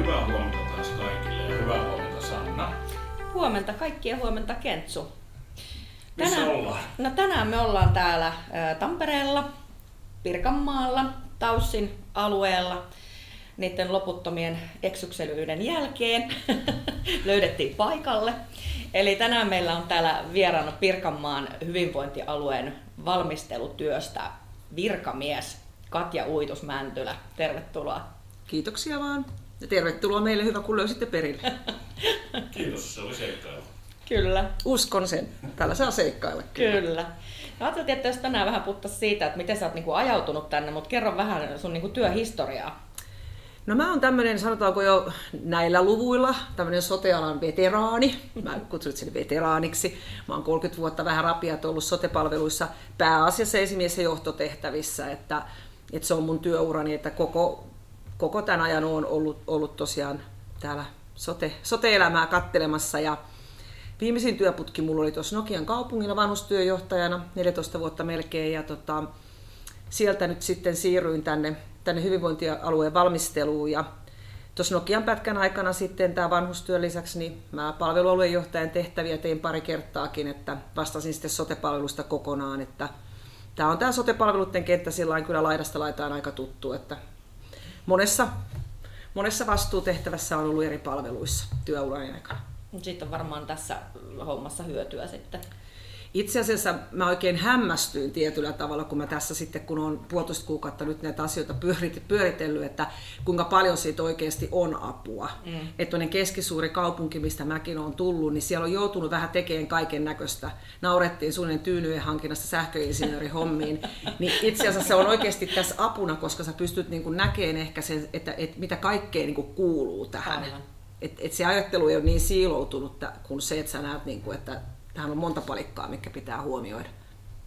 hyvää huomenta taas kaikille ja hyvää huomenta Sanna. Huomenta kaikkia, huomenta Kentsu. Missä Tänään, ollaan? no tänään me ollaan täällä ä, Tampereella, Pirkanmaalla, Taussin alueella. Niiden loputtomien eksykselyiden jälkeen löydettiin paikalle. Eli tänään meillä on täällä vieraana Pirkanmaan hyvinvointialueen valmistelutyöstä virkamies Katja Uitusmäntylä. Tervetuloa. Kiitoksia vaan. Ja tervetuloa meille, hyvä kun löysitte perille. Kiitos, se oli seikkailu. Kyllä. Uskon sen. Täällä saa seikkailla. Kyllä. No, ajattelin, että jos tänään vähän puhuttaisiin siitä, että miten sä oot niinku ajautunut tänne, mutta kerro vähän sun niinku työhistoriaa. No mä oon tämmönen, sanotaanko jo näillä luvuilla, tämmönen sotealan veteraani. Mä kutsun sen veteraaniksi. Mä oon 30 vuotta vähän rapiat ollut sotepalveluissa pääasiassa esimies- ja johtotehtävissä, että, että se on mun työurani, että koko, koko tämän ajan on ollut, ollut tosiaan täällä sote, sote-elämää kattelemassa. Ja Viimeisin työputki mulla oli tuossa Nokian kaupungilla vanhustyöjohtajana, 14 vuotta melkein, ja tota, sieltä nyt sitten siirryin tänne, tänne hyvinvointialueen valmisteluun, ja tuossa Nokian pätkän aikana sitten tämä vanhustyön lisäksi, niin mä palvelualueenjohtajan tehtäviä tein pari kertaakin, että vastasin sitten sotepalvelusta kokonaan, että tämä on tämä sotepalveluiden kenttä sillä kyllä laidasta laitaan aika tuttu, että monessa, monessa vastuutehtävässä on ollut eri palveluissa työurani aikana. Sitten on varmaan tässä hommassa hyötyä sitten. Itse asiassa mä oikein hämmästyin tietyllä tavalla, kun mä tässä sitten, kun on puolitoista kuukautta nyt näitä asioita pyörit, pyöritellyt, että kuinka paljon siitä oikeasti on apua. Mm. Että tuonne keskisuuri kaupunki, mistä mäkin olen tullut, niin siellä on joutunut vähän tekemään kaiken näköistä. Naurettiin suunnilleen tyynyjen hankinnasta sähköinsinöörihommiin. niin itse asiassa se on oikeasti tässä apuna, koska sä pystyt niin näkemään ehkä sen, että, että mitä kaikkea niin kuuluu tähän. Aivan et, et se ajattelu ei ole niin siiloutunut kuin se, että sä näet, niin kuin, että tähän on monta palikkaa, mikä pitää huomioida.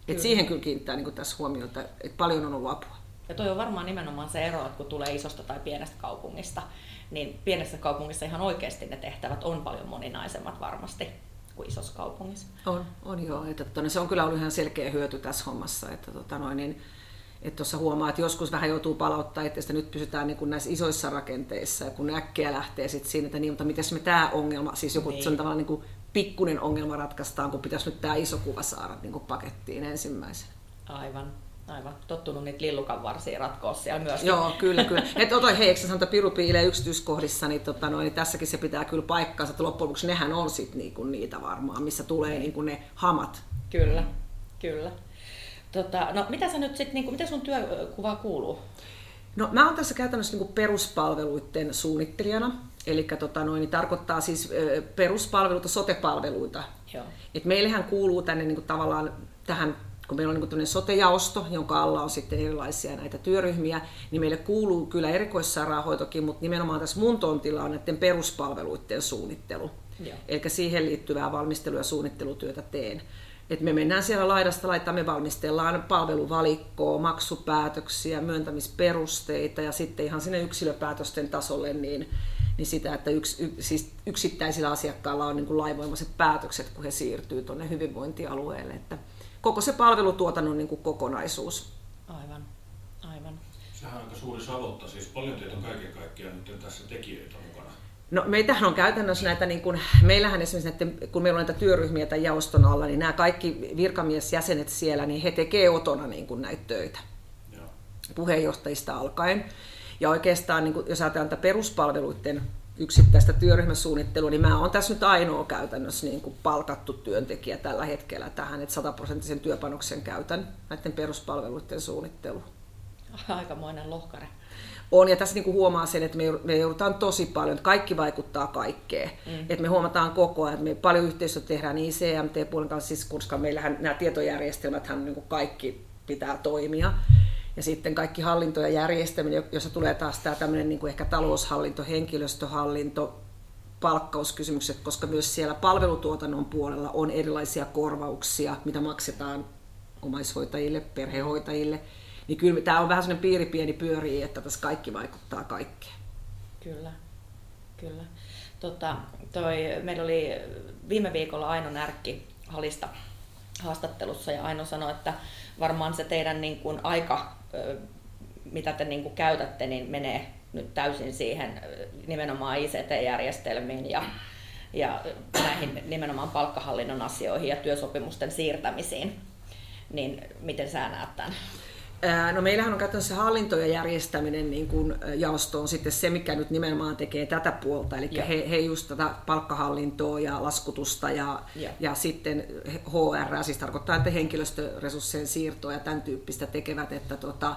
Et siihen kyllä kiinnittää niin tässä huomiota, että paljon on ollut apua. Ja toi on varmaan nimenomaan se ero, että kun tulee isosta tai pienestä kaupungista, niin pienessä kaupungissa ihan oikeasti ne tehtävät on paljon moninaisemmat varmasti kuin isossa kaupungissa. On, on joo. Että, että, se on kyllä ollut ihan selkeä hyöty tässä hommassa. Että, tota noin, niin, että tuossa huomaa, että joskus vähän joutuu palauttaa että nyt pysytään niin kuin näissä isoissa rakenteissa, ja kun äkkiä lähtee sitten siinä, että niin, mutta miten me tämä ongelma, siis joku niin. tavallaan niin kuin pikkunen ongelma ratkaistaan, kun pitäisi nyt tämä iso kuva saada niin kuin pakettiin ensimmäisenä. Aivan. Aivan, tottunut niitä lillukan varsia ratkoa siellä myös. Joo, kyllä, kyllä. Et ota, hei, eikö sanotaan, piru piilee yksityiskohdissa, niin, tota, noin, niin tässäkin se pitää kyllä paikkaansa, että loppujen lopuksi nehän on sit niinku niitä varmaan, missä tulee niinku ne hamat. Kyllä, kyllä. Tota, no mitä sä nyt sit, niin kuin, mitä sun työkuva kuuluu? No mä oon tässä käytännössä niin peruspalveluiden suunnittelijana, eli tota noin, niin tarkoittaa siis peruspalveluita, sotepalveluita. Joo. Et meillähän kuuluu tänne niin kuin tavallaan tähän kun meillä on niin sotejaosto, jonka alla on sitten erilaisia näitä työryhmiä, niin meille kuuluu kyllä erikoissairaanhoitokin, mutta nimenomaan tässä mun tontilla on näiden peruspalveluiden suunnittelu. Joo. Eli siihen liittyvää valmistelu- ja suunnittelutyötä teen. Et me mennään siellä laidasta laitaan, me valmistellaan palveluvalikkoa, maksupäätöksiä, myöntämisperusteita ja sitten ihan sinne yksilöpäätösten tasolle niin, niin sitä, että yks, y, siis yksittäisillä asiakkailla on niin kuin laivoimaiset päätökset, kun he siirtyy tuonne hyvinvointialueelle. Että koko se palvelutuotannon niin kuin kokonaisuus. Aivan, aivan. Sehän on aika suuri savotta, siis paljon teitä on kaiken kaikkiaan nyt tässä tekijöitä mukana. No meitähän on käytännössä näitä, niin kuin, meillähän esimerkiksi näiden, kun meillä on näitä työryhmiä tai jaoston alla, niin nämä kaikki virkamiesjäsenet siellä, niin he tekee otona niin kuin näitä töitä. Joo. Puheenjohtajista alkaen. Ja oikeastaan, niin kuin, jos ajatellaan tätä peruspalveluiden yksittäistä työryhmäsuunnittelua, niin mä oon tässä nyt ainoa käytännössä niin kuin palkattu työntekijä tällä hetkellä tähän, että sataprosenttisen työpanoksen käytän näiden peruspalveluiden suunnitteluun. Aikamoinen lohkare on. Ja tässä niin kuin huomaa sen, että me, me joudutaan tosi paljon, että kaikki vaikuttaa kaikkeen. Mm. Että me huomataan koko ajan, että me paljon yhteistyötä tehdään ICMT-puolen kanssa, siis, koska meillähän nämä tietojärjestelmät niin kuin kaikki pitää toimia. Ja sitten kaikki hallinto ja järjestäminen, jossa tulee taas tämä tämmöinen niin kuin ehkä taloushallinto, henkilöstöhallinto, palkkauskysymykset, koska myös siellä palvelutuotannon puolella on erilaisia korvauksia, mitä maksetaan omaishoitajille, perhehoitajille – niin kyllä tämä on vähän sellainen piiri pieni pyörii, että tässä kaikki vaikuttaa kaikkeen. Kyllä, kyllä. Tota, toi, meillä oli viime viikolla Aino Närkki Halista haastattelussa ja Aino sanoi, että varmaan se teidän niin kuin aika mitä te niin kuin käytätte, niin menee nyt täysin siihen nimenomaan ICT-järjestelmiin ja, ja näihin nimenomaan palkkahallinnon asioihin ja työsopimusten siirtämisiin. Niin miten sä näet tämän? No meillähän on käytännössä hallinto ja järjestäminen niin kuin jaosto on sitten se, mikä nyt nimenomaan tekee tätä puolta. Eli he, he just tätä palkkahallintoa ja laskutusta ja, ja. ja sitten HR, siis tarkoittaa, että henkilöstöresurssien siirtoa ja tämän tyyppistä tekevät, että tota,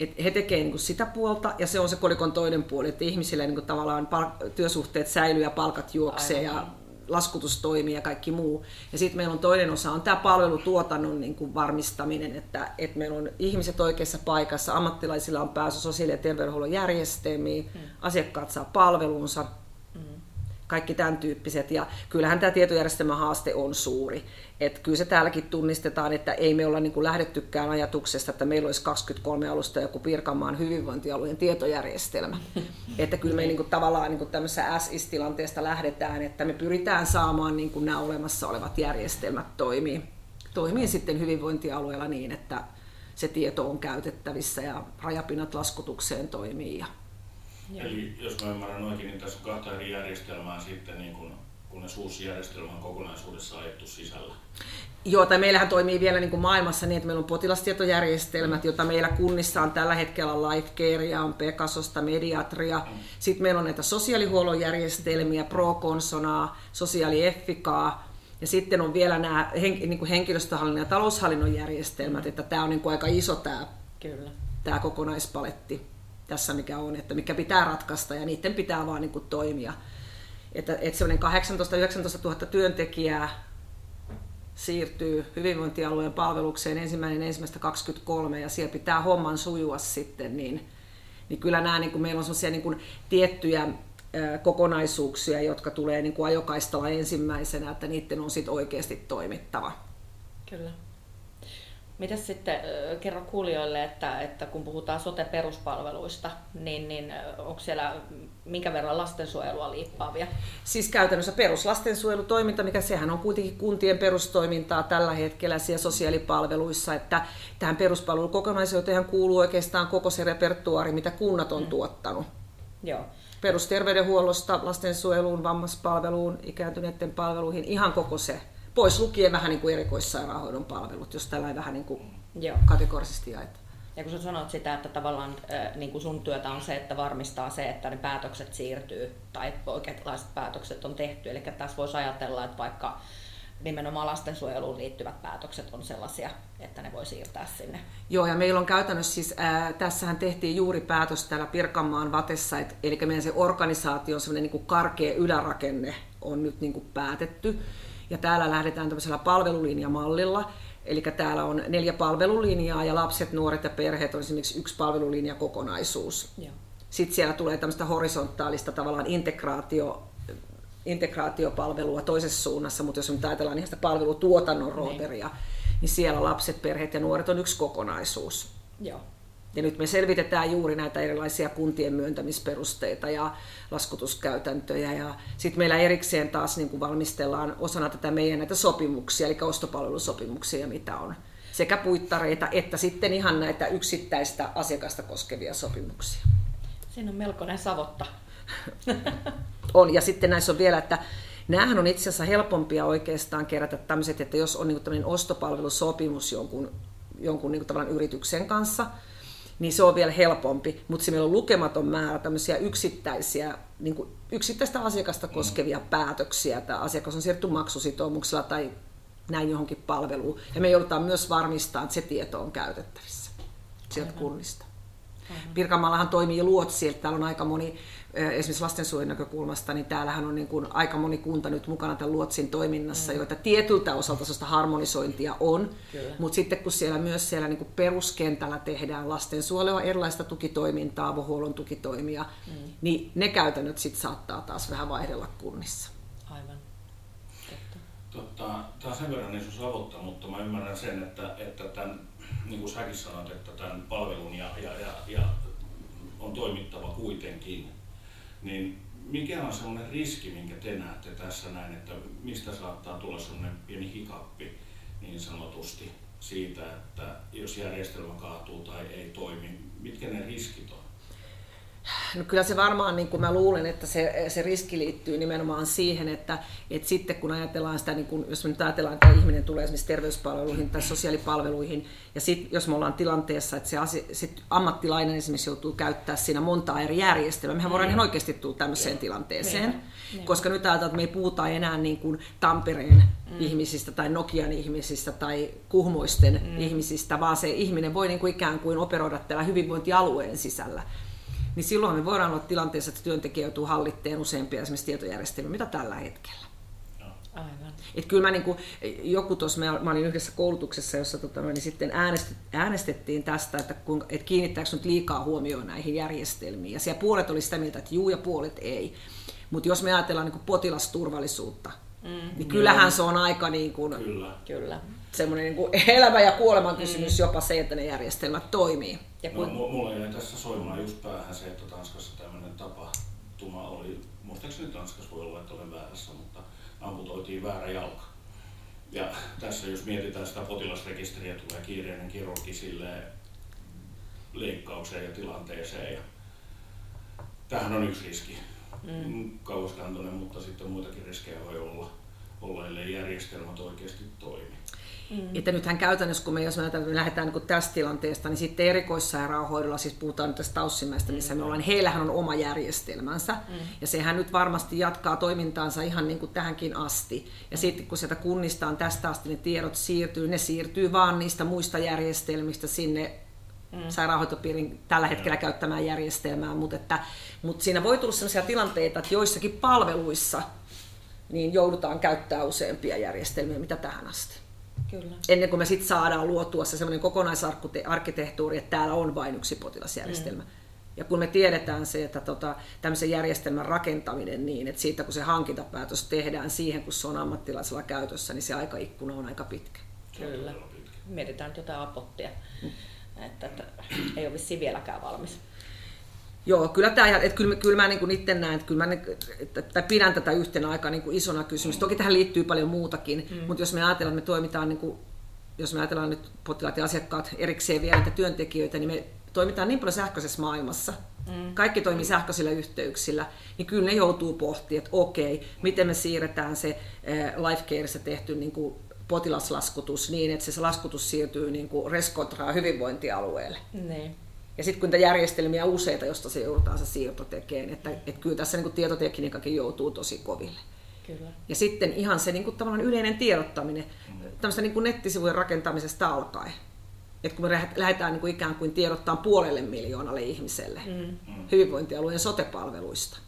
et he tekevät niin sitä puolta ja se on se kolikon toinen puoli, että ihmisille niin tavallaan palk- työsuhteet säilyy ja palkat juoksee Aivan. ja laskutus toimii ja kaikki muu. Ja sitten meillä on toinen osa, on tämä palvelutuotannon niin kuin varmistaminen, että, että meillä on ihmiset oikeassa paikassa, ammattilaisilla on pääsy sosiaali- ja terveydenhuollon järjestelmiin, hmm. asiakkaat saa palvelunsa, kaikki tämän tyyppiset. Ja kyllähän tämä tietojärjestelmän haaste on suuri. Et kyllä se täälläkin tunnistetaan, että ei me olla niin kuin lähdettykään ajatuksesta, että meillä olisi 23 alusta joku Pirkanmaan hyvinvointialueen tietojärjestelmä. että kyllä me niin kuin tavallaan niin kuin tämmöisessä SIS-tilanteesta lähdetään, että me pyritään saamaan niin kuin nämä olemassa olevat järjestelmät toimii, toimii sitten hyvinvointialueella niin, että se tieto on käytettävissä ja rajapinnat laskutukseen toimii ja. Eli jos mä ymmärrän oikein, niin tässä on kahta eri järjestelmää sitten, niin kun, kunnes uusi järjestelmä on kokonaisuudessa ajettu sisällä. Joo, tai meillähän toimii vielä niin kuin maailmassa niin, että meillä on potilastietojärjestelmät, joita meillä kunnissa on tällä hetkellä Lifecarea, on Pegasosta, Mediatria. Mm. Sitten meillä on näitä sosiaalihuollon järjestelmiä, ProConsonaa, Sosiaalieffikaa, ja sitten on vielä nämä niin kuin henkilöstöhallinnon ja taloushallinnon järjestelmät, että tämä on niin kuin aika iso tämä, Kyllä. tämä kokonaispaletti tässä mikä on, että mikä pitää ratkaista ja niiden pitää vaan niin kuin toimia. Että, että semmoinen 18-19 000 työntekijää siirtyy hyvinvointialueen palvelukseen ensimmäinen ensimmäistä 23 ja siellä pitää homman sujua sitten, niin, niin kyllä nämä, niin kuin meillä on sellaisia niin tiettyjä kokonaisuuksia, jotka tulee niin kuin ajokaistalla ensimmäisenä, että niiden on sitten oikeasti toimittava. Kyllä. Miten sitten kerro kuulijoille, että, että kun puhutaan sote-peruspalveluista, niin, niin onko siellä minkä verran lastensuojelua liippaavia? Siis käytännössä peruslastensuojelutoiminta, mikä sehän on kuitenkin kuntien perustoimintaa tällä hetkellä siellä sosiaalipalveluissa, että tähän peruspalvelukokonaisuuteen kuuluu oikeastaan koko se repertuaari, mitä kunnat on mm. tuottanut. Joo. Perusterveydenhuollosta, lastensuojeluun, vammaspalveluun, ikääntyneiden palveluihin, ihan koko se pois lukien vähän niin kuin erikoissairaanhoidon palvelut, jos tällä vähän niin kuin Joo. kategorisesti jaetaan. Ja kun sä sanot sitä, että tavallaan niin kuin sun työtä on se, että varmistaa se, että ne päätökset siirtyy tai oikeanlaiset päätökset on tehty. Eli tässä voisi ajatella, että vaikka nimenomaan lastensuojeluun liittyvät päätökset on sellaisia, että ne voi siirtää sinne. Joo, ja meillä on käytännössä siis, ää, tässähän tehtiin juuri päätös täällä Pirkanmaan Vatessa, et, eli meidän se organisaation semmoinen niin karkea ylärakenne on nyt niin kuin päätetty. Ja täällä lähdetään tämmöisellä palvelulinjamallilla, Eli täällä on neljä palvelulinjaa ja lapset, nuoret ja perheet on esimerkiksi yksi palvelulinja kokonaisuus. Joo. Sitten siellä tulee tämmöistä horisontaalista tavallaan integraatio, integraatiopalvelua toisessa suunnassa, mutta jos me ajatellaan ihan sitä palvelutuotannon rooteria, niin. niin siellä lapset, perheet ja nuoret on yksi kokonaisuus. Joo. Ja nyt me selvitetään juuri näitä erilaisia kuntien myöntämisperusteita ja laskutuskäytäntöjä. Ja sitten meillä erikseen taas niin kuin valmistellaan osana tätä meidän näitä sopimuksia, eli ostopalvelusopimuksia, mitä on sekä puittareita että sitten ihan näitä yksittäistä asiakasta koskevia sopimuksia. Siinä on melkoinen savotta. on, ja sitten näissä on vielä, että Nämähän on itse asiassa helpompia oikeastaan kerätä tämmöiset, että jos on niin ostopalvelusopimus jonkun, jonkun niin kuin yrityksen kanssa, niin se on vielä helpompi, mutta se meillä on lukematon määrä tämmöisiä yksittäisiä, niin kuin yksittäistä asiakasta koskevia päätöksiä. Tämä asiakas on siirretty maksusitoumuksella tai näin johonkin palveluun. Ja me joudutaan myös varmistamaan, että se tieto on käytettävissä sieltä Aivan. kunnista. Pirkanmaallahan toimii luotsi, että täällä on aika moni esimerkiksi lastensuojelun näkökulmasta, niin täällähän on niin kuin aika moni kunta nyt mukana tämän luotsin toiminnassa, mm. joita tietyltä osalta sellaista harmonisointia on, mutta sitten kun siellä myös siellä niin kuin peruskentällä tehdään lastensuojelua, erilaista tukitoimintaa, avohuollon tukitoimia, mm. niin ne käytännöt sitten saattaa taas vähän vaihdella kunnissa. Aivan. Totta, tämä on sen verran iso savotta, mutta mä ymmärrän sen, että, että tämän, niin kuin säkin sanoit, että tämän palvelun ja, ja, ja, ja on toimittava kuitenkin niin mikä on sellainen riski, minkä te näette tässä näin, että mistä saattaa tulla sellainen pieni hikappi niin sanotusti siitä, että jos järjestelmä kaatuu tai ei toimi, mitkä ne riskit on? No kyllä se varmaan, niin kuin mä luulen, että se, se riski liittyy nimenomaan siihen, että, että sitten kun ajatellaan sitä, niin kuin, jos me nyt ajatellaan, että ihminen tulee esimerkiksi terveyspalveluihin tai sosiaalipalveluihin, ja sitten jos me ollaan tilanteessa, että se asia, sit ammattilainen esimerkiksi joutuu käyttää siinä monta eri järjestelmää, mehän voidaan ihan oikeasti tulla tämmöiseen Joo. tilanteeseen, Niinpä. koska nyt ajatellaan, että me ei puhuta enää niin kuin Tampereen mm. ihmisistä tai Nokian ihmisistä tai kuhmoisten mm. ihmisistä, vaan se ihminen voi niin kuin ikään kuin operoida tällä hyvinvointialueen sisällä niin silloin me voidaan olla tilanteessa, että työntekijä joutuu hallitteen useampia esimerkiksi tietojärjestelmiä, mitä tällä hetkellä. Aivan. Et kyllä mä, niin kuin, joku tuossa, mä, mä olin yhdessä koulutuksessa, jossa tota, niin sitten äänestet, äänestettiin tästä, että, kun, että kiinnittääkö nyt liikaa huomioon näihin järjestelmiin. Ja siellä puolet oli sitä mieltä, että juu ja puolet ei. Mutta jos me ajatellaan niin kuin potilasturvallisuutta, mm. niin kyllähän se on aika niin kuin, kyllä. Kyllä. semmoinen niin elämä ja kuoleman kysymys mm. jopa se, että ne järjestelmät toimii. Ja kun... no, mulla jäi tässä soimaan just päähän se, että Tanskassa tämmöinen tapahtuma oli, muistaakseni Tanskassa voi olla, että olen väärässä, mutta amputoitiin väärä jalka. Ja tässä jos mietitään sitä potilasrekisteriä, tulee kiireinen kirurgi sille leikkaukseen ja tilanteeseen. Ja tämähän on yksi riski. Mm. Kauaskantoinen, mutta sitten muitakin riskejä voi olla, olla ellei järjestelmät oikeasti toimi. Mm. Että nythän käytännössä, kun me, jos me lähdetään niin tästä tilanteesta, niin sitten erikoissairaanhoidolla, siis puhutaan nyt tästä Taussinmäestä, missä mm. me ollaan, heillähän on oma järjestelmänsä. Mm. Ja sehän nyt varmasti jatkaa toimintaansa ihan niin kuin tähänkin asti. Ja mm. sitten kun sieltä kunnistaan tästä asti ne tiedot siirtyy, ne siirtyy vaan niistä muista järjestelmistä sinne mm. sairaanhoitopiirin tällä hetkellä mm. käyttämään järjestelmään, mutta, että, mutta siinä voi tulla sellaisia tilanteita, että joissakin palveluissa niin joudutaan käyttämään useampia järjestelmiä, mitä tähän asti. Kyllä. Ennen kuin me sitten saadaan luotua se sellainen kokonaisarkkitehtuuri, että täällä on vain yksi potilasjärjestelmä. Mm. Ja kun me tiedetään se, että tota, tämmöisen järjestelmän rakentaminen niin, että siitä kun se hankintapäätös tehdään siihen, kun se on ammattilaisella käytössä, niin se aikaikkuna on aika pitkä. Kyllä. Mietitään jotain apottia, mm. että, että ei ole vissiin vieläkään valmis. Joo, kyllä, tämä, että kyllä, kyllä mä niin itse näen, että kyllä mä että, että pidän tätä yhtenä aika niin kuin isona kysymys. Toki tähän liittyy paljon muutakin, mm. mutta jos me ajatellaan, että me toimitaan, niin kuin, jos me ajatellaan nyt potilaat ja asiakkaat erikseen vielä niitä työntekijöitä, niin me toimitaan niin paljon sähköisessä maailmassa, mm. kaikki toimii sähköisillä yhteyksillä, niin kyllä ne joutuu pohtimaan, että okei, miten me siirretään se eh, Lifecareissa tehty niin kuin potilaslaskutus niin, että se laskutus siirtyy niin kuin Reskontraa hyvinvointialueelle. Niin. Ja sitten kun niitä järjestelmiä useita, josta se joudutaan se siirto tekemään, että, että kyllä tässä niin kuin tietotekniikakin joutuu tosi koville. Kyllä. Ja sitten ihan se niin kuin, tavallaan yleinen tiedottaminen, mm. tämmöistä niin kuin nettisivujen rakentamisesta alkaen. Että kun me lähdetään niin kuin ikään kuin tiedottaa puolelle miljoonalle ihmiselle mm. hyvinvointialueen sotepalveluista,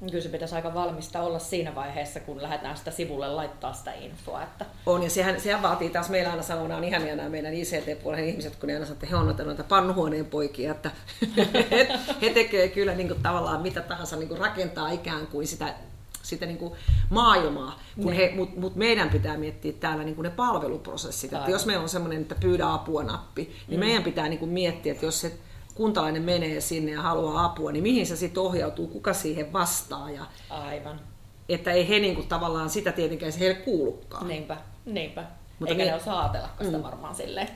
Kyllä se pitäisi aika valmista olla siinä vaiheessa, kun lähdetään sitä sivulle laittaa sitä infoa. Että... On, ja sehän, sehän vaatii taas, meillä aina sanoo, on ihania nämä meidän ICT-puolen ihmiset, kun ne aina sanoo, että he on noita, noita pannuhuoneen poikia, että he, he tekevät kyllä niin kuin, tavallaan mitä tahansa, niin kuin rakentaa ikään kuin sitä sitä niin kuin maailmaa, kun he, mut meidän pitää miettiä täällä niin kuin ne palveluprosessit. Että jos meillä on semmoinen, että pyydä apua nappi, niin mm. meidän pitää niin kuin miettiä, että jos se kuntalainen menee sinne ja haluaa apua, niin mihin se sitten ohjautuu, kuka siihen vastaa. Ja, Aivan. Että ei he niinku tavallaan sitä tietenkään se heille kuulukaan. Niinpä, niinpä. Mutta Eikä niin, ne osaa ajatella sitä mm. varmaan silleen.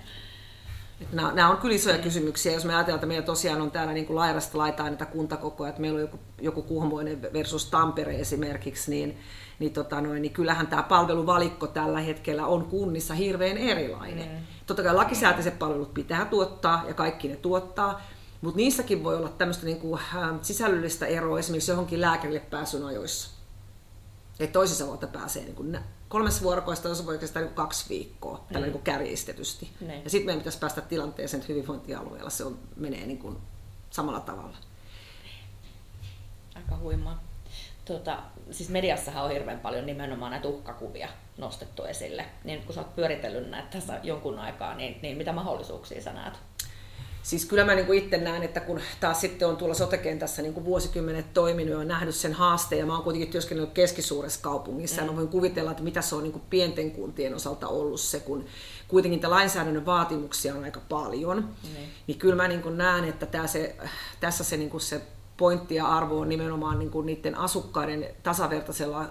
Nämä, nämä on kyllä isoja mm. kysymyksiä. Jos me ajatellaan, että meillä tosiaan on täällä niin kuin laidasta laitaan näitä kuntakokoja, että meillä on joku, joku Kuhmoinen versus Tampere esimerkiksi, niin, niin, tota noin, niin kyllähän tämä palveluvalikko tällä hetkellä on kunnissa hirveän erilainen. Mm. Totta kai lakisääteiset palvelut pitää tuottaa ja kaikki ne tuottaa, mutta niissäkin voi olla tämmöistä niin kuin, äh, sisällöllistä eroa esimerkiksi johonkin lääkärille pääsyn ajoissa. Et toisessa vuotta pääsee niin kuin kolmessa vuorokaudessa, toisessa voi kestää niin kaksi viikkoa, mm. tällä niin kuin kärjistetysti. Mm. Ja sitten meidän pitäisi päästä tilanteeseen, että hyvinvointialueella se on, menee niin kuin samalla tavalla. Aika huimaa. Tota, siis mediassahan on hirveän paljon nimenomaan näitä uhkakuvia nostettu esille. Niin kun sä oot pyöritellyt näitä tässä jonkun aikaa, niin, niin mitä mahdollisuuksia sä näet? Siis kyllä mä niin kuin itse näen, että kun taas sitten on tuolla sotekentässä niin kuin vuosikymmenet toiminut ja nähnyt sen haasteen, ja mä oon kuitenkin työskennellyt keskisuuressa kaupungissa, mm. ja mä voin kuvitella, että mitä se on niin kuin pienten kuntien osalta ollut se, kun kuitenkin tämä lainsäädännön vaatimuksia on aika paljon, mm. niin kyllä mä niin kuin näen, että tää se, tässä se, niin kuin se pointti ja arvo on nimenomaan niin kuin niiden asukkaiden tasavertaisella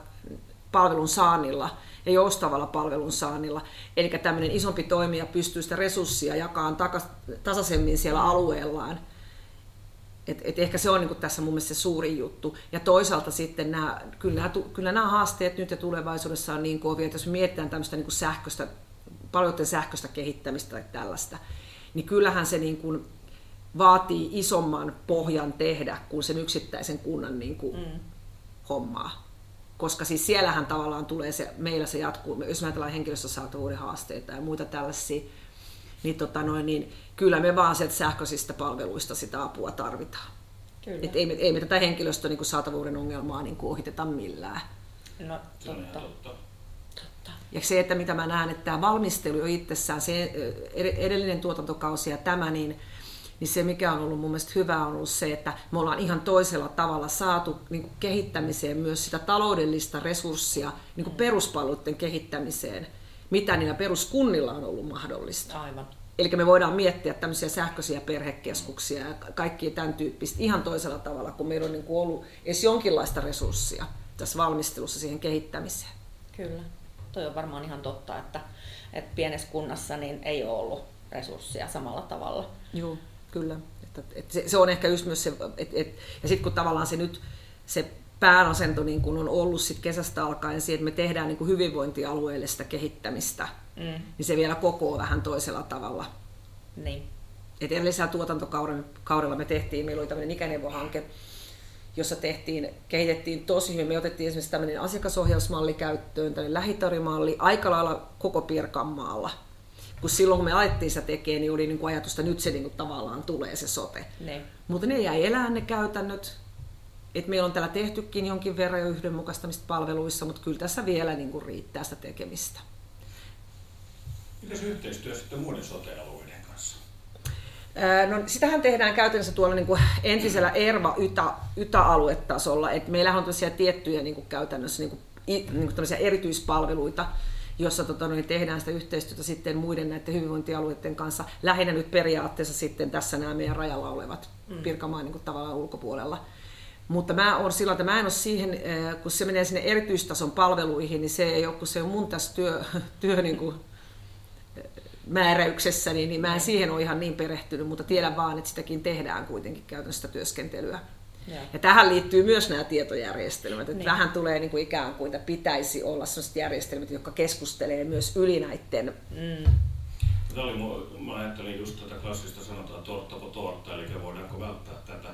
palvelun saannilla ja joustavalla palvelun saannilla. Eli tämmöinen isompi toimija pystyy sitä resurssia jakamaan tasaisemmin siellä alueellaan. Et, et ehkä se on niin tässä mun mielestä se suurin juttu. Ja toisaalta sitten nämä, kyllä, nämä, kyllä nämä haasteet nyt ja tulevaisuudessa on niin kovia, että jos mietitään tämmöistä niin sähköistä, palveluiden sähköistä kehittämistä tai tällaista, niin kyllähän se niin kuin vaatii isomman pohjan tehdä kuin sen yksittäisen kunnan niin kuin mm. hommaa. Koska siis siellähän tavallaan tulee se, meillä se jatkuu, jos me ajatellaan henkilöstösaatavuuden haasteita ja muita tällaisia, niin, tota noin, niin kyllä me vaan sieltä sähköisistä palveluista sitä apua tarvitaan. Kyllä. Et ei, me, ei me tätä henkilöstön niin saatavuuden ongelmaa niin kuin ohiteta millään. No, totta. totta. Ja se, että mitä mä näen, että tämä valmistelu jo itsessään, se edellinen tuotantokausi ja tämä, niin niin se mikä on ollut mun mielestä hyvä on ollut se, että me ollaan ihan toisella tavalla saatu niin kuin kehittämiseen myös sitä taloudellista resurssia niin kuin peruspalveluiden kehittämiseen, mitä niillä peruskunnilla on ollut mahdollista. Aivan. Eli me voidaan miettiä tämmöisiä sähköisiä perhekeskuksia ja kaikkia tämän tyyppistä ihan toisella tavalla, kun meillä on niin kuin ollut edes jonkinlaista resurssia tässä valmistelussa siihen kehittämiseen. Kyllä. Toi on varmaan ihan totta, että, että pienessä kunnassa niin ei ole ollut resursseja samalla tavalla. Joo kyllä. Että, että se, se, on ehkä just myös se, että, et, ja sitten kun tavallaan se nyt se pääasento niin kun on ollut sit kesästä alkaen siihen, että me tehdään niin hyvinvointialueelle sitä kehittämistä, mm. niin se vielä koko vähän toisella tavalla. Niin. Et edellisellä tuotantokaudella me tehtiin, meillä oli tämmöinen ikäneuvohanke, jossa tehtiin, kehitettiin tosi hyvin. Me otettiin esimerkiksi tämmöinen asiakasohjausmalli käyttöön, tämmöinen lähitarimalli, aika lailla koko Pirkanmaalla kun silloin kun me alettiin sitä tekemään, niin oli niin kuin ajatusta, että nyt se niin kuin tavallaan tulee se sote. Ne. Mutta ne jäi elää ne käytännöt. Et meillä on täällä tehtykin jonkin verran jo yhdenmukaistamista palveluissa, mutta kyllä tässä vielä niin kuin riittää sitä tekemistä. Miten se yhteistyö sitten muiden sote-alueiden kanssa? No, sitähän tehdään käytännössä tuolla niin kuin entisellä ERVA YTA, YTA-aluetasolla. Et meillähän on tiettyjä niin kuin käytännössä niin kuin, niin kuin erityispalveluita, jossa tota, niin tehdään sitä yhteistyötä sitten muiden näiden hyvinvointialueiden kanssa. Lähinnä nyt periaatteessa sitten tässä nämä meidän rajalla olevat mm. Pirkanmaan niin tavallaan ulkopuolella. Mutta mä on silloin, että mä en ole siihen, eh, kun se menee sinne erityistason palveluihin, niin se ei ole, kun se on mun tässä työ, työ niin kuin, eh, määräyksessä, niin, niin mä en siihen ole ihan niin perehtynyt, mutta tiedän vaan, että sitäkin tehdään kuitenkin käytännössä työskentelyä. Ja. ja tähän liittyy myös nämä tietojärjestelmät. Että niin. Tähän tulee niin kuin ikään kuin, että pitäisi olla sellaiset järjestelmät, jotka keskustelee myös yli näiden. Mm. Tämä oli, mä ajattelin just tätä klassista sanotaan tortta po tortta, eli voidaanko välttää tätä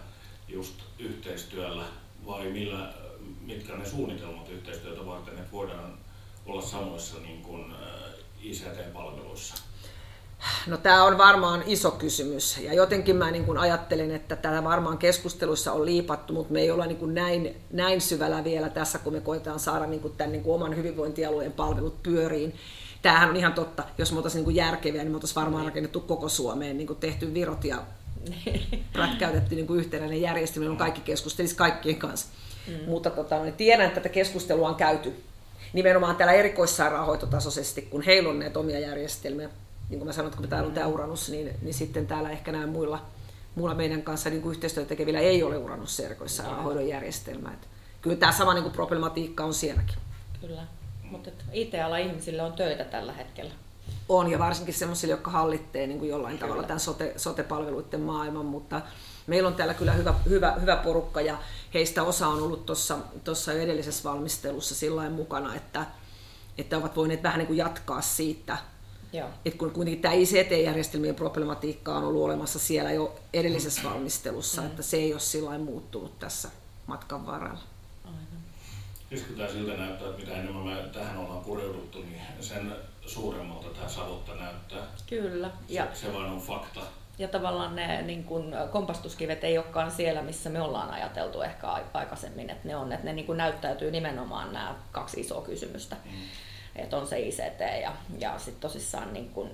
just yhteistyöllä vai millä, mitkä ne suunnitelmat yhteistyötä varten, että voidaan olla samoissa niin kuin ICT-palveluissa? No tämä on varmaan iso kysymys ja jotenkin mä niin kuin ajattelen, että tätä varmaan keskusteluissa on liipattu, mutta me ei olla niin kuin näin, näin syvällä vielä tässä, kun me koetaan saada niin kuin tämän niin kuin oman hyvinvointialueen palvelut pyöriin. Tämähän on ihan totta, jos me oltaisiin niin järkeviä, niin me oltaisiin varmaan rakennettu koko Suomeen, niin kuin tehty virot ja rätkäytetty niin kuin yhtenäinen järjestelmä, on kaikki keskustelisi kaikkien kanssa. Mm. Mutta tota, niin tiedän, että tätä keskustelua on käyty nimenomaan täällä erikoissairaanhoitotasoisesti, kun heillä on näitä omia järjestelmiä niin kuin mä sanoin, kun täällä on tämä uranus, niin, niin sitten täällä ehkä nämä muilla, muilla meidän kanssa niin kuin yhteistyötä tekevillä ei ole uranus hoidon järjestelmä. Että kyllä tämä sama niin kuin problematiikka on sielläkin. Kyllä, mutta IT-ala ihmisille on töitä tällä hetkellä. On, ja varsinkin sellaisille, jotka hallittee niin kuin jollain kyllä. tavalla tämän sote, sote-palveluiden maailman, mutta meillä on täällä kyllä hyvä, hyvä, hyvä porukka, ja heistä osa on ollut tuossa edellisessä valmistelussa sillä mukana, että, että ovat voineet vähän niin kuin jatkaa siitä, Joo. Et kun kuitenkin tämä ICT-järjestelmien problematiikka on ollut olemassa siellä jo edellisessä valmistelussa, mm. että se ei ole sillä muuttunut tässä matkan varrella. Siis kun tämä siltä näyttää, että mitä enemmän me tähän ollaan pureuduttu, niin sen suuremmalta tämä savotta näyttää. Kyllä. Se, ja, se vain on fakta. Ja tavallaan ne niin kun, kompastuskivet ei olekaan siellä, missä me ollaan ajateltu ehkä aikaisemmin, että ne on, että ne niin kun näyttäytyy nimenomaan nämä kaksi isoa kysymystä. Mm että on se ICT ja, ja sitten tosissaan niin kun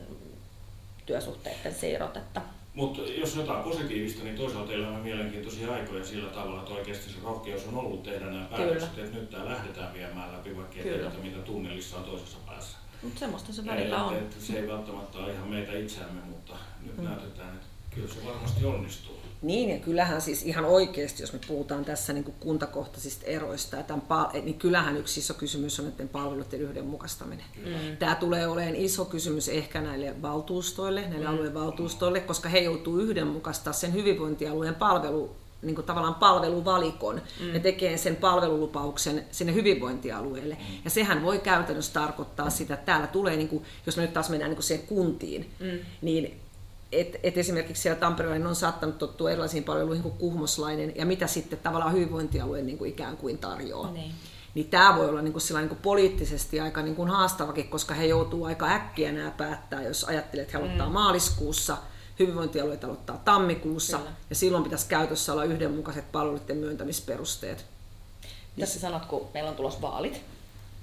työsuhteiden siirrot. Että... Mutta jos jotain positiivista, niin toisaalta elämä mielenkiintoisia aikoja sillä tavalla, että oikeasti se rohkeus on ollut tehdä nämä päätökset, että nyt tämä lähdetään viemään läpi, vaikka ei mitä tunnelissa on toisessa päässä. Mutta semmoista se välillä on. Et, et se ei välttämättä ole ihan meitä itseämme, mutta nyt mm. näytetään, että kyllä se varmasti onnistuu. Niin, ja kyllähän siis ihan oikeasti, jos me puhutaan tässä niin kuin kuntakohtaisista eroista, ja tämän, niin kyllähän yksi iso kysymys on näiden palveluiden yhdenmukaistaminen. Mm. Tämä tulee olemaan iso kysymys ehkä näille valtuustoille, näille mm. alueen valtuustoille, koska he joutuu yhdenmukaistaa sen hyvinvointialueen palvelu niin kuin tavallaan palveluvalikon mm. ja tekee sen palvelulupauksen sinne hyvinvointialueelle. Mm. Ja sehän voi käytännössä tarkoittaa sitä, että täällä tulee, niin kuin, jos me nyt taas mennään niin kuin siihen kuntiin, mm. niin et, et esimerkiksi siellä Tampereella on saattanut tottua erilaisiin palveluihin kuin kuhmoslainen, ja mitä sitten tavallaan hyvinvointialue niin kuin ikään kuin tarjoaa. Niin. Niin tämä voi olla niin kuin niin kuin poliittisesti aika niin kuin haastavakin, koska he joutuu aika äkkiä nämä päättää, jos ajattelet, että he aloittaa mm. maaliskuussa, hyvinvointialueet aloittaa tammikuussa, Kyllä. ja silloin pitäisi käytössä olla yhdenmukaiset palveluiden myöntämisperusteet. Tässä sanot, kun meillä on tulossa vaalit,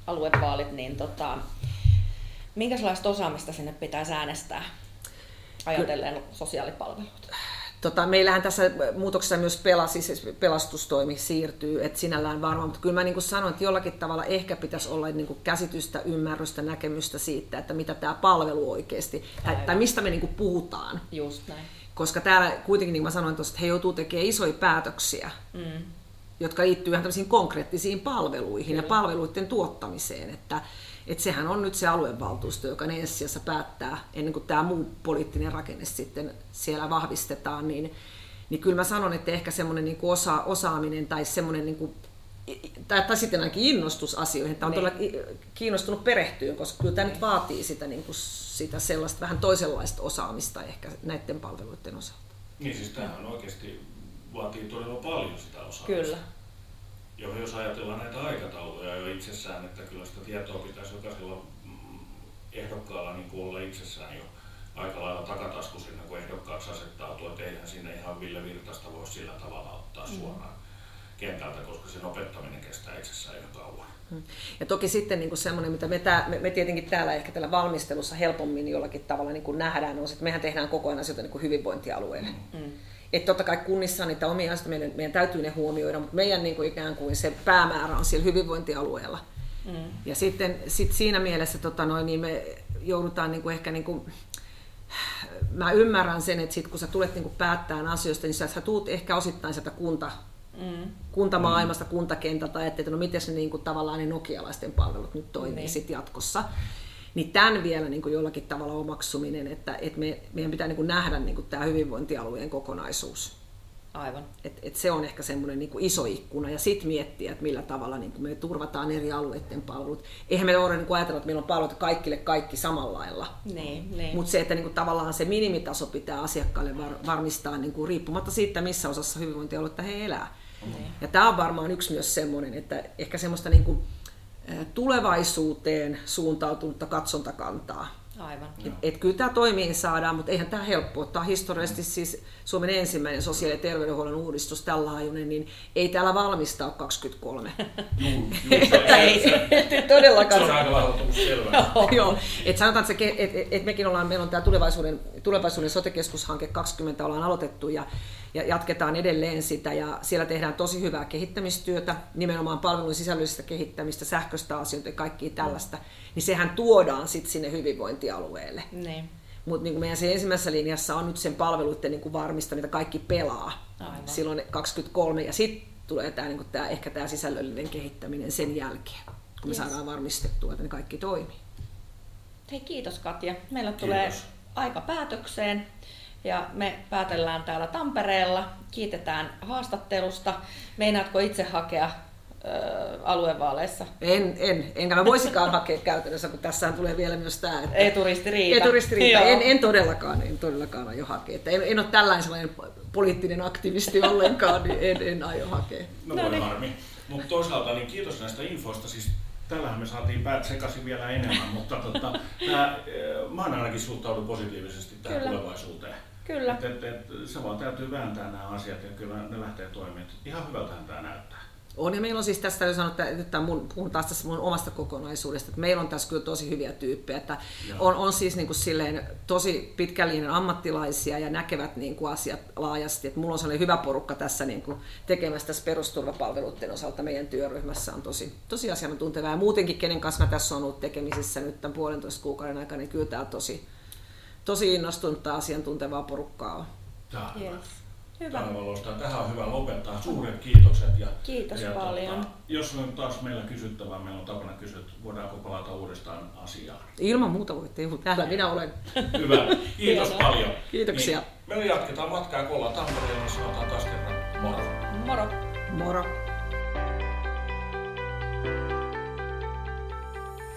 aluevaalit, niin tota, minkälaista osaamista sinne pitäisi äänestää? Ajatellen sosiaalipalvelut? Tota, meillähän tässä muutoksessa myös pelasi, siis pelastustoimi siirtyy, että sinällään varmaan, mutta kyllä mä niin kuin sanoin, että jollakin tavalla ehkä pitäisi olla niin kuin käsitystä, ymmärrystä, näkemystä siitä, että mitä tämä palvelu oikeasti, tai, tai mistä me niin kuin puhutaan. Just näin. Koska täällä kuitenkin, niin kuin mä sanoin tuossa, että he joutuu tekemään isoja päätöksiä, mm. jotka liittyy ihan konkreettisiin palveluihin kyllä. ja palveluiden tuottamiseen, että et sehän on nyt se aluevaltuusto, joka ne ensisijassa päättää, ennen kuin tämä muu poliittinen rakenne sitten siellä vahvistetaan, niin, niin kyllä mä sanon, että ehkä semmoinen niin osa, osaaminen tai semmoinen niin kuin, tai, tai sitten ainakin innostus asioihin. Tämä on todella kiinnostunut perehtyyn, koska kyllä tämä nyt vaatii sitä, niin kuin, sitä sellaista vähän toisenlaista osaamista ehkä näiden palveluiden osalta. Niin siis tämähän oikeasti vaatii todella paljon sitä osaamista. Kyllä jo jos ajatellaan näitä aikatauluja jo itsessään, että kyllä sitä tietoa pitäisi jokaisella mm, ehdokkaalla niin olla itsessään jo aika lailla takataskussa ennen kuin ehdokkaaksi asettautuu, että eihän sinne ihan Ville Virtasta voi sillä tavalla ottaa mm. suoraan kentältä, koska sen opettaminen kestää itsessään jo kauan. Mm. Ja toki sitten niin semmoinen, mitä me, tää, me, me tietenkin täällä ehkä tällä valmistelussa helpommin jollakin tavalla niin kuin nähdään, on se, että mehän tehdään koko ajan asioita niin kuin hyvinvointialueelle. Mm. Mm. Että totta kai kunnissa on niitä omia asioita, meidän, meidän täytyy ne huomioida, mutta meidän niin kuin ikään kuin se päämäärä on siellä hyvinvointialueella. Mm. Ja sitten sit siinä mielessä tota noin, niin me joudutaan niin kuin ehkä niin kuin, mä ymmärrän sen, että sit kun sä tulet niin kuin päättämään asioista, niin sä, sä tuut ehkä osittain sieltä kunta, mm. kuntamaailmasta, kuntakentältä, että no miten ne niin kuin, tavallaan ne nokialaisten palvelut nyt toimii niin. sit jatkossa. Niin tämän vielä niin kuin jollakin tavalla omaksuminen, että, että me, meidän pitää niin kuin nähdä niin kuin tämä hyvinvointialueen kokonaisuus. Aivan. Et, et se on ehkä semmoinen niin iso ikkuna ja sitten miettiä, että millä tavalla niin me turvataan eri alueiden palvelut. Eihän me ole niin kuin ajatella, että meillä on palvelut kaikille kaikki samalla lailla. Niin, niin. Mutta se, että niin kuin tavallaan se minimitaso pitää asiakkaille var, varmistaa niin kuin riippumatta siitä, missä osassa hyvinvointialuetta he elää. Niin. Ja tämä on varmaan yksi myös semmoinen, että ehkä semmoista niin kuin, tulevaisuuteen suuntautunutta katsontakantaa. Aivan. Et, et kyllä tämä toimii saadaan, mutta eihän tämä helppoa. Tämä on historiallisesti siis Suomen ensimmäinen sosiaali- ja terveydenhuollon uudistus tällä laajuinen, niin ei täällä valmista ole 23. ei, todellakaan. Se on aika lailla selvä. Joo, et sanotaan, että, se, et, et mekin ollaan, meillä on tämä tulevaisuuden, tulevaisuuden sote-keskushanke 20 ollaan aloitettu ja ja jatketaan edelleen sitä ja siellä tehdään tosi hyvää kehittämistyötä, nimenomaan palvelun sisällöllisestä kehittämistä, sähköistä asioita ja kaikkia tällaista, niin sehän tuodaan sitten sinne hyvinvointialueelle. Niin. Mutta niin meidän se ensimmäisessä linjassa on nyt sen palveluiden niin kuin varmistaminen, että kaikki pelaa Aivan. silloin 23 ja sitten tulee tää, niin tää, ehkä tämä sisällöllinen kehittäminen sen jälkeen, kun yes. me saadaan varmistettua, että ne kaikki toimii. Hei kiitos Katja. Meillä tulee kiitos. aika päätökseen ja me päätellään täällä Tampereella. Kiitetään haastattelusta. Meinaatko itse hakea aluevaaleissa? En, en, enkä mä voisikaan hakea käytännössä, kun tässä tulee vielä myös tämä, että... Eturistiriita. Eturistiriita. En, en, todellakaan, en todellakaan aio hakea. Että en, en ole tällainen sellainen poliittinen aktivisti ollenkaan, niin en, en aio hakea. No, no niin. harmi. Mutta toisaalta niin kiitos näistä infoista. Siis tällähän me saatiin päät sekaisin vielä enemmän, mutta tota, tää, mä ainakin suhtaudun positiivisesti tähän Kyllä. tulevaisuuteen. Kyllä. Et, et, et, se vaan täytyy vääntää nämä asiat ja kyllä ne lähtee toimimaan. Ihan hyvältähän tämä näyttää. On ja meillä on siis tästä täytyy sanoa, että nyt tämän mun, puhun taas tässä mun omasta kokonaisuudesta, että meillä on tässä kyllä tosi hyviä tyyppejä, että on, on siis niin kuin silleen tosi pitkällinen ammattilaisia ja näkevät niin kuin asiat laajasti, että mulla on sellainen hyvä porukka tässä niin kuin tekemässä tässä perusturvapalveluiden osalta meidän työryhmässä on tosi, tosi asiantuntevaa ja muutenkin kenen kanssa mä tässä on ollut tekemisissä nyt tämän puolentoista kuukauden aikana, niin kyllä tämä on tosi, tosi innostunutta asiantuntevaa porukkaa on. Yes. Hyvä. Taivalosta. Tähän on hyvä lopettaa. Suuret kiitokset. Ja, Kiitos ja paljon. Tota, jos on taas meillä kysyttävää, meillä on tapana kysyä, että voidaanko palata uudestaan asiaan. Ilman muuta voitte, täällä minä olen. Hyvä. Kiitos Hienoa. paljon. Kiitoksia. Niin, me jatketaan matkaa, kun ollaan Tampereella, sanotaan taas kerran moro. Moro! Moro!